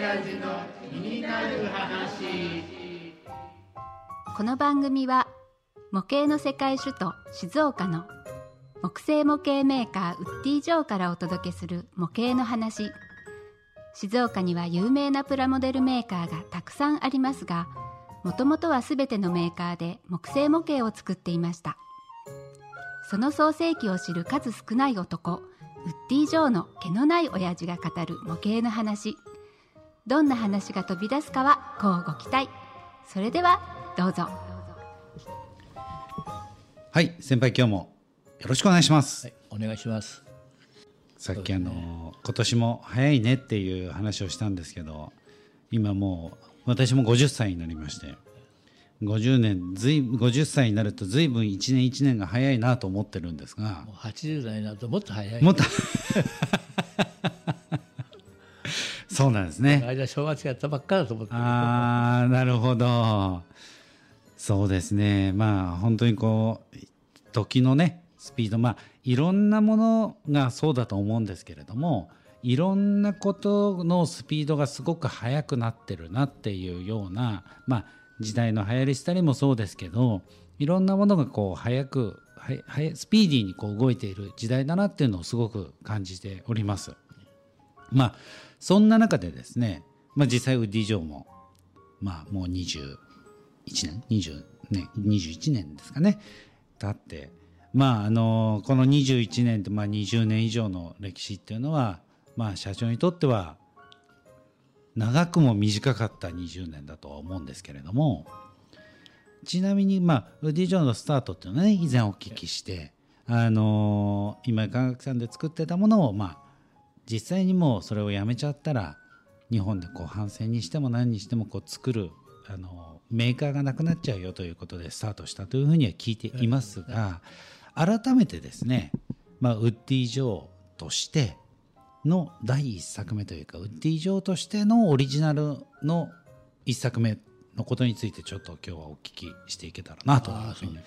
親父の気になる話この番組は模型の世界首都静岡の木製模型メーカーウッディ・ジョーからお届けする模型の話。静岡には有名なプラモデルメーカーがたくさんありますがもともとは全てのメーカーで木製模型を作っていました。その創世記を知る数少ない男ウッディ・ジョーの毛のない親父が語る模型の話。どんな話が飛び出すかはこうご期待。それではどうぞ。はい先輩今日もよろしくお願いします、はい、お願いします。さっきあの、今年も早いねっていう話をしたんですけど今もう私も50歳になりまして50年ずい50歳になると随分一年一年が早いなと思ってるんですがもう80代になるともっと早い。もっとそうなんですね。間正月やったばっかだと思って。ああなるほど。そうですね。まあ本当にこう時のねスピードまあいろんなものがそうだと思うんですけれどもいろんなことのスピードがすごく速くなってるなっていうようなまあ時代の流行りしたりもそうですけどいろんなものがこう速くははスピーディーにこう動いている時代だなっていうのをすごく感じております。まあそんな中でですね、まあ、実際ウディ・ジョーもまあもう21年20年21年ですかね経ってまああのこの21年とまあ20年以上の歴史っていうのはまあ社長にとっては長くも短かった20年だとは思うんですけれどもちなみにまあウディ・ジョーのスタートっていうのはね以前お聞きしてあの今科学さんで作ってたものをまあ実際にもうそれをやめちゃったら日本でこう反戦にしても何にしてもこう作るあのメーカーがなくなっちゃうよということでスタートしたというふうには聞いていますが改めてですね、まあ、ウッディ・ジョーとしての第一作目というかウッディ・ジョーとしてのオリジナルの一作目のことについてちょっと今日はお聞きしていけたらなと。いうふうに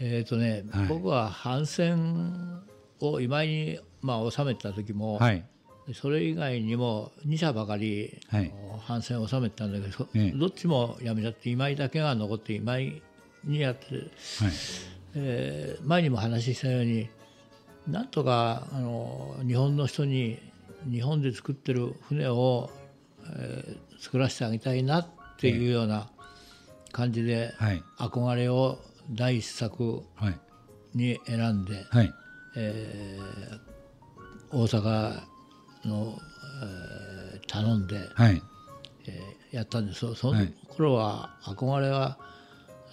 えっ、とね、はい。僕は反戦を今井にまあ収めた時も、はい。それ以外にも2社ばかり、はい。反戦を収めてたんだけど、そえ。えどっちもやめちゃって今井だけが残って今井にやって、はい。えー前にも話したようになんとかあの日本の人に日本で作ってる船を、えー作らせてあげたいなっていうような感じで、はい。憧れを第一作はい。に選んで、はい。えー大阪の、えー頼んで、はい。えーやったんです。そそのはい。頃は憧れは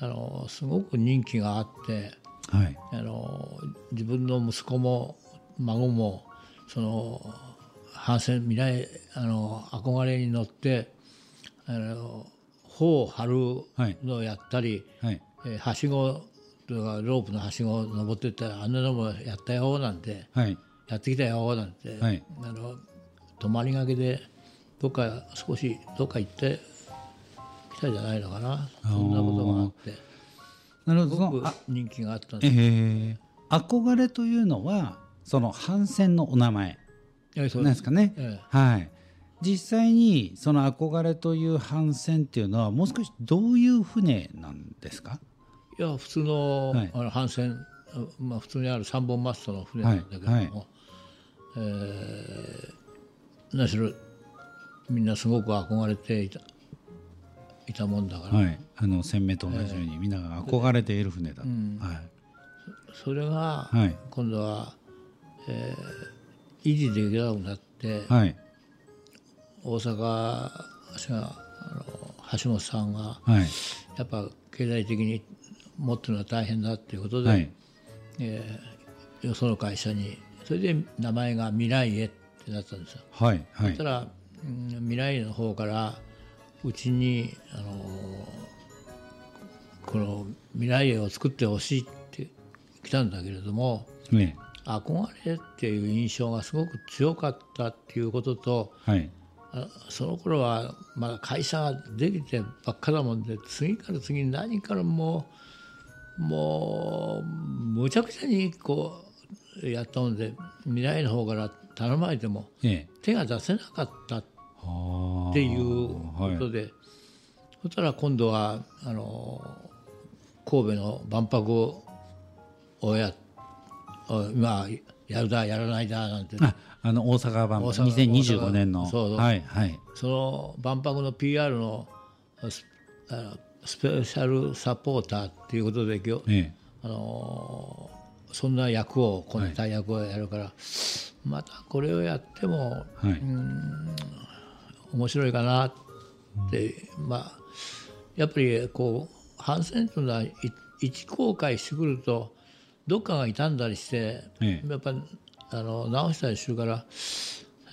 あのすごく人気があってはい。あの自分の息子も孫もその反戦未来あの憧れに乗ってあの帆を張るのをやったり、はい。えーはしごとかロープのはしごを登ってったらあんなのもやったよなんて。はいやってきたよなんて、はい。あの泊まりがけでどっか少しどっか行ってきたんじゃないのかな。そんなことがあって。なるほど。人気があったんえです。ー、憧れというのはその帆船のお名前なんですかね、えはい。実際にその憧れという帆船っていうのはもう少しどういう船なんですか？えいや普通の,、はい。あの帆船、まあ、普通にある3本マストの船なんだけども、はいはいえー何しろみんなすごく憧れていたいたもんだから、はい。あの船名と同じようにみんなが憧れている船だと、はい。それがはい。今度は、えー維持できなくなって、はい。大阪があの橋本さんがはい。やっぱ経済的に持ってるのは大変だっていうことで、はい。えーよその会社にそれで名前が未来へってなったんですよ。はいはい。そしたら、うん未来の方からうちに、あのーこの未来絵を作ってほしいって来たんだけれどもね憧れっていう印象がすごく強かったっていうこととはい。あその頃はまだ会社ができてばっかだもんで次から次に何からもうもうむちゃくちゃにこうやったもんで未来の方から頼まれてもええ。手が出せなかったっていうことで、そしたら今度はあの神戸の万博をや今やるだやらないだなんて。ああの大阪万博大阪2025年の。そうそう。はいはい。その万博の PR のスあのスペシャルサポーターっていうことで今日、えあのそんな役をこの大役をやるから、またこれをやってもえはい。面白いかなって、まあやっぱりこう反戦というのはい一公開してくるとどっかが傷んだりして、ええ。やっぱあの直したりするから、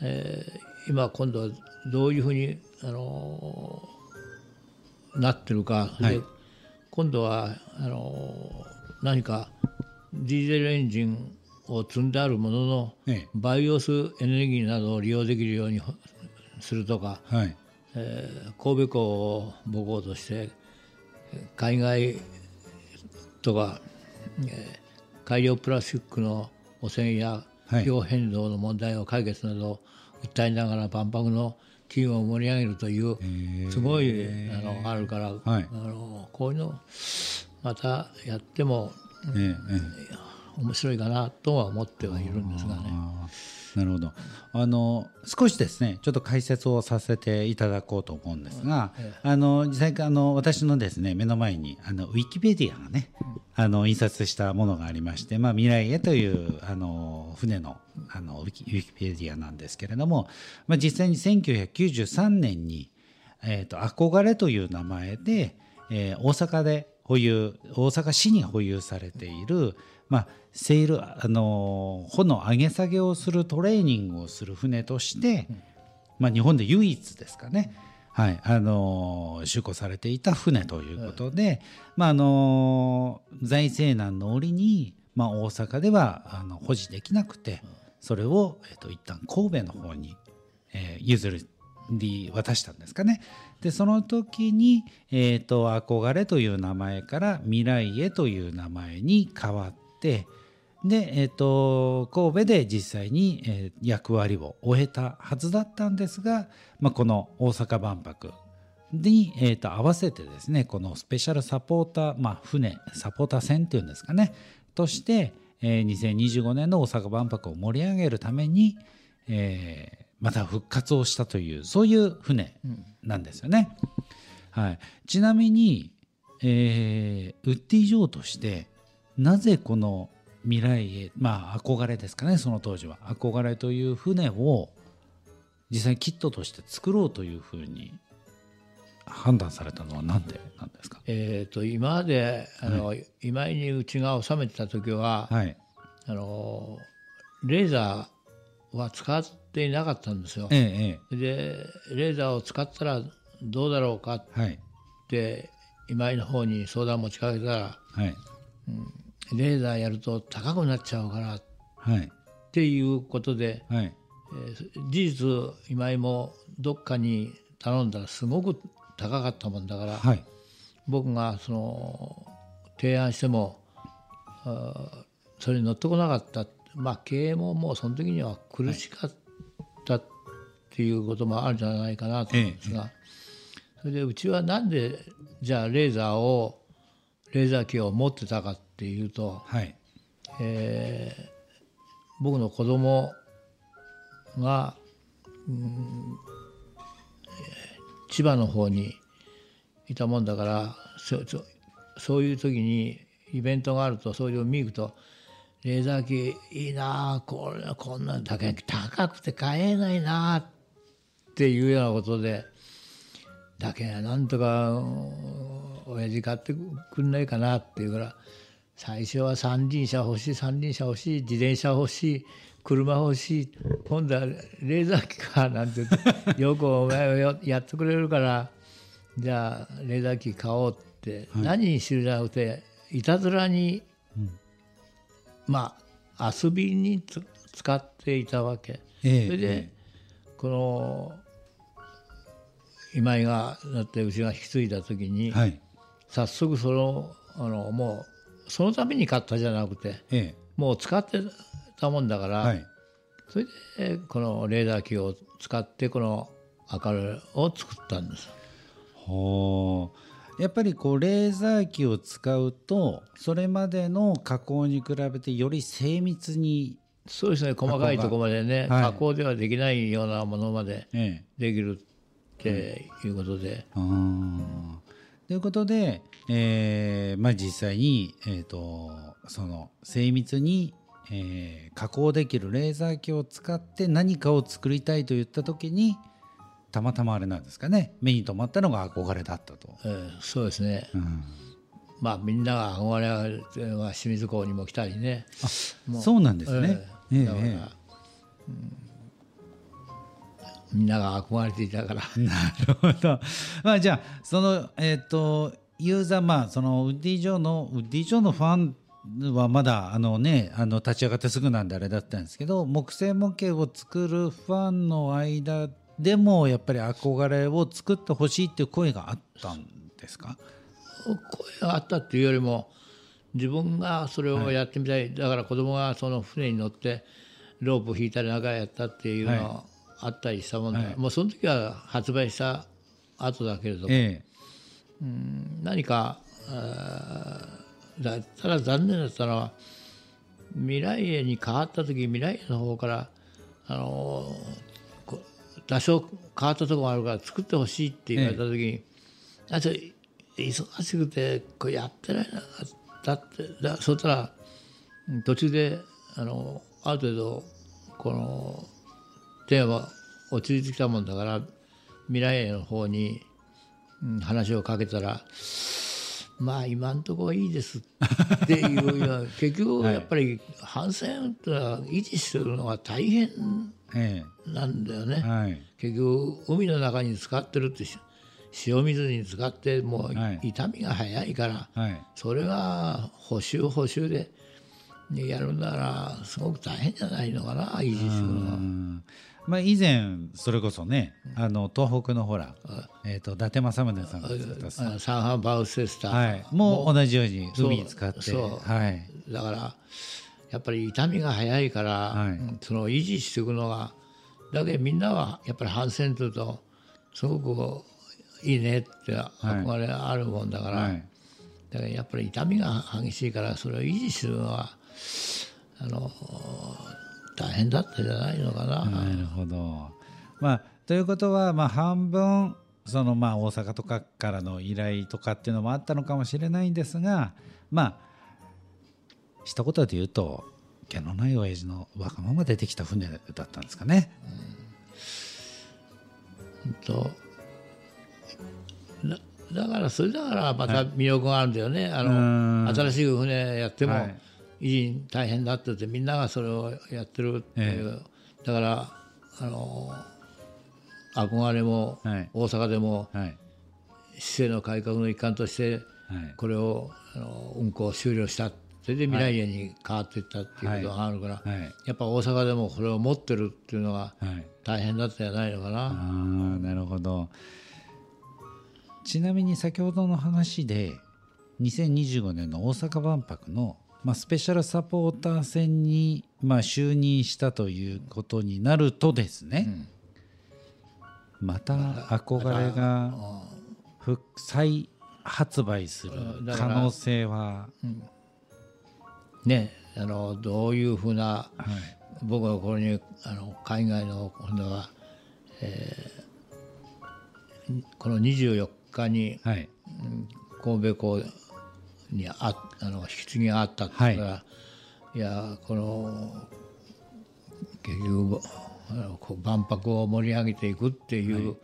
えー今今度はどういうふうにあのなってるか、はい。で今度はあの何かディーゼルエンジンを積んであるものの、ええ。バイオスエネルギーなどを利用できるようにするとか、はい。えー神戸港を母港としてえー海外とか、えー海洋プラスチックの汚染やはい。気候変動の問題を解決などを訴えながら万博の機運を盛り上げるというすごいあのあるから、はい。あのこういうのまたやってもええええ。面白いかなとは思ってはいるんですがね。なるほど。あの少しですねちょっと解説をさせていただこうと思うんですが、あの実際あの私のですね目の前にあのウィキペディアがね、あの印刷したものがありまして「まあ、未来へ」というあの船のあのウィキウィキペディアなんですけれども、まあ、実際に1993年にえー、と憧れという名前で、えー大阪で保有大阪市に保有されている、まあ、セール、あのー帆の上げ下げをするトレーニングをする船として、まあ、日本で唯一ですかね、はい。あのー出航されていた船ということで、まああのー財政難の折に、まあ、大阪ではあの保持できなくてそれを、えー、と一旦神戸の方に、えー譲り渡したんですかね。でその時に、えーと「憧れ」という名前から「未来へ」という名前に変わってで、えー、と神戸で実際に、えー役割を終えたはずだったんですが、まあ、この大阪万博に、えーと合わせてですねこのスペシャルサポーター、まあ、船サポーター船っていうんですかねとして、えー2025年の大阪万博を盛り上げるために、えーまた復活をしたというそういう船なんですよね。はい、ちなみに、えーウッディ・ジョーとしてなぜこの未来へまあ憧れですかねその当時は。憧れという船を実際にキットとして作ろうというふうに判断されたのは何でなんですか？えー、と今まであの、今井にうちが収めてた時は、はい。あのレーザーは使っていなかったんですよ。ええでレーザーを使ったらどうだろうかっええはい。て今井の方に相談持ちかけたらはい。レーザーやると高くなっちゃうからっはい。ていうことで、はい。えー事実今井もどっかに頼んだらすごく高かったもんだから、はい。僕がその提案してもそれに乗ってこなかった。まあ経営ももうその時には苦しかったっていうこともあるんじゃないかなと思うんですが、それでうちはなんでじゃあレーザーをレーザー機を持ってたかっていうと、はい。えー僕の子供が、うんえー千葉の方にいたもんだからそそそういう時にイベントがあるとそういうのを見に行くと「レーザー機いいなあこれこんなんだけ高くて買えないなあ」っていうようなことで「だけなんとかうん親父買ってくんないかな」って言うから最初は三輪車欲しい三輪車欲しい自転車欲しい車欲しい今度はレーザー機かなんてよくお前はよやってくれるからじゃあレーザー機買おうって、何にするじゃなくていたずらに、まあ遊びにつ使っていたわけ。ええ。それで、この今井がだってうちが引き継いだ時に、はい。早速そのあのもうそのために買ったじゃなくてえもう使ってたもんだから、えはい。それでこのレーダー機を使ってこの明かりを作ったんです。ほうやっぱりこうレーザー機を使うとそれまでの加工に比べてより精密に、そうですね。細かいところまでね、はい。加工ではできないようなものまでええ、できるっていうことで、あー。ということで、えーまあ、実際に、えー、とその精密に、えー加工できるレーザー機を使って何かを作りたいと言った時にたまたまあれなんですかね。目に留まったのが憧れだったと。えーそうですね、うん。まあみんなが憧れは清水港にも来たりね。もそうなんですね。ええだから、えみんなが憧れていたから。え なるほど。まあじゃあそのえっ、とユーザーまあそのウッディ・ジョーのウッディ・ジョーのファンはまだあのねあの立ち上がってすぐなんであれだったんですけど木製模型を作るファンの間でもやっぱり憧れを作ってほしいっていう声があったんですか？声があったっていうよりも自分がそれをやってみたい、だから子供がその船に乗ってロープ引いたりなんかやったっていうのあったりしたもんで、もうその時は発売した後だけれども、え何かあーだったら残念だったのは未来絵に変わった時未来絵の方からあの多少変わったところがあるから作ってほしいって言われた時に、あちょ忙しくてこれやってないなだってだそしたらうん途中であのある程度このテーマ落ち着いてきたもんだから未来絵の方に、うん話をかけたらまあ今んとこいいです。っていうような。結局やっぱり帆船ってのは維持するのが大変ええ。なんだよね。えはい。結局海の中に使ってるってし塩水に使ってもうはい。傷みが早いから、はい。それが補修補修でやるならすごく大変じゃないのかな維持するのは。うんまあ、以前それこそねあの東北のほら、えー、と伊達政宗さんが作ったサンハンバウセスター、はい、もう同じように海に使って。はい。だからやっぱり傷みが早いから、はい。うんその維持していくのがだけどみんなはやっぱり反戦というとすごくいいねって憧れあるもんだから、はい。だからやっぱり痛みが激しいからそれを維持するのはあの大変だったんじゃないのかな。なるほど。まあ、ということは、まあ、半分そのまあ大阪とかからの依頼とかっていうのもあったのかもしれないんですがまあ一言で言うと毛のない親父のわがまま出てきた船だったんですかね。とだだからそれだからまた魅力があるんだよね、あうんの新しい船やってもはい維持大変だって言ってみんながそれをやってるっていう、だからあの憧れもはい。大阪でもはい。市政の改革の一環としてはい。これをあの運行終了したそれで未来へに変わっていったっていうことがあるから、はい。やっぱ大阪でもこれを持ってるっていうのがはい。大変だったんじゃないのかな。あーなるほど。ちなみに先ほどの話で2025年の大阪万博の、まあ、スペシャルサポーター選に、まあ、就任したということになるとですね、また憧れが復再発売する可能性は、ねあのどういうふうなはい。僕の頃にあの海外の今度は、えーこの24日にはい。神戸港にああの引き継ぎがあったって言ったら、い、やこの結局あのこう万博を盛り上げていくっていう、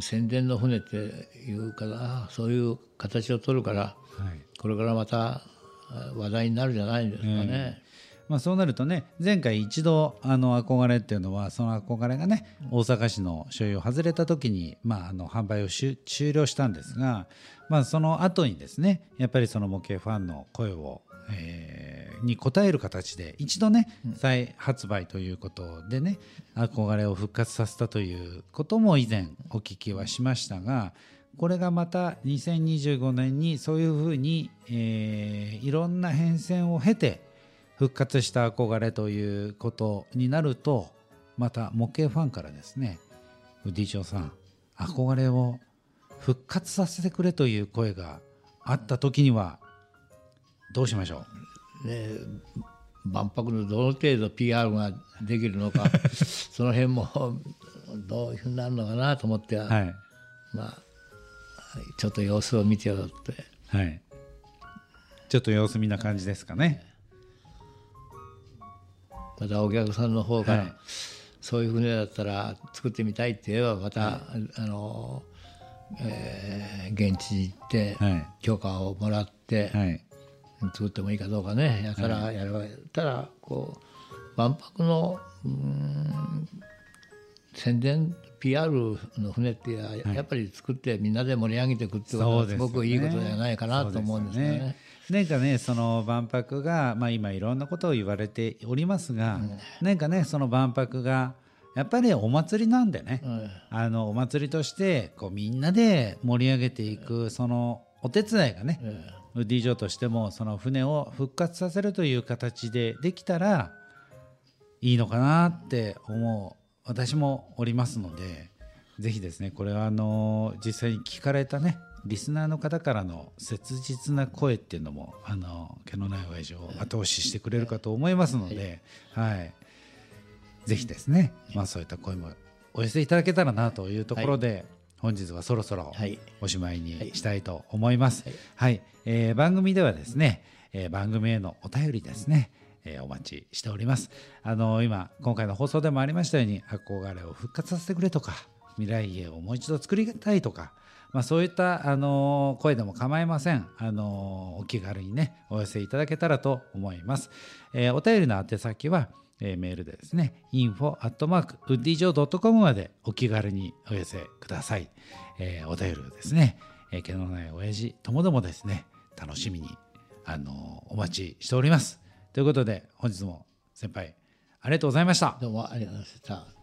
宣伝の船っていうかなそういう形を取るからはい。これからまたあ話題になるんじゃないんですかね。まあ、そうなるとね前回一度あの憧れっていうのはその憧れがね大阪市の所有を外れた時に、まあ、あの販売を終了したんですが、まあ、その後にですねやっぱりその模型ファンの声を、えーに応える形で一度ね再発売ということでね憧れを復活させたということも以前お聞きはしましたがこれがまた2025年にそういうふうに、えーいろんな変遷を経て復活した憧れということになるとまた模型ファンからですねウッディ長さん憧れを復活させてくれという声があった時にはどうしましょね万博のどの程度 PR ができるのか その辺もどういうふうになるのかなと思って、うはい。まあちょっと様子を見てよって。はい。ちょっと様子見な感じですかねまたお客さんの方から、はい。そういう船だったら作ってみたいって言えばまた、あの、えー現地に行ってはい。許可をもらって、はい。作ってもいいかどうかね。やったらやれば、ただこう万博のうーん宣伝 PR の船ってや,、やっぱり作ってみんなで盛り上げていくってことはすごくいいことじゃないかなと思うんですよね。なんかねその万博が、まあ、今いろんなことを言われておりますが、なんかねその万博がやっぱりお祭りなんでね、うん。あのお祭りとしてこうみんなで盛り上げていくそのお手伝いがね、えウッディ城としてもその船を復活させるという形でできたらいいのかなって思う私もおりますのでぜひですねこれはあの実際に聞かれたねリスナーの方からの切実な声っていうのもあの毛のない親父を後押ししてくれるかと思いますので、はい、ぜひですね、まあ、そういった声もお寄せいただけたらなというところで、本日はそろそろはい。おしまいにしたいと思います。ははいい、えー番組ではですね、えー番組へのお便りですね、えーお待ちしております。あの今今回の放送でもありましたように憧れを復活させてくれとか未来家をもう一度作りたいとか。まあ、そういった、あの声でも構いません、あのお気軽にねお寄せいただけたらと思います、えーお便りの宛先は、えーメールでですね info.wooddyjo.com までお気軽にお寄せください、えーお便りをですね、えー毛のない親父ともどもですね楽しみに、あのお待ちしておりますということで本日も先輩ありがとうございましたどうもありがとうございました。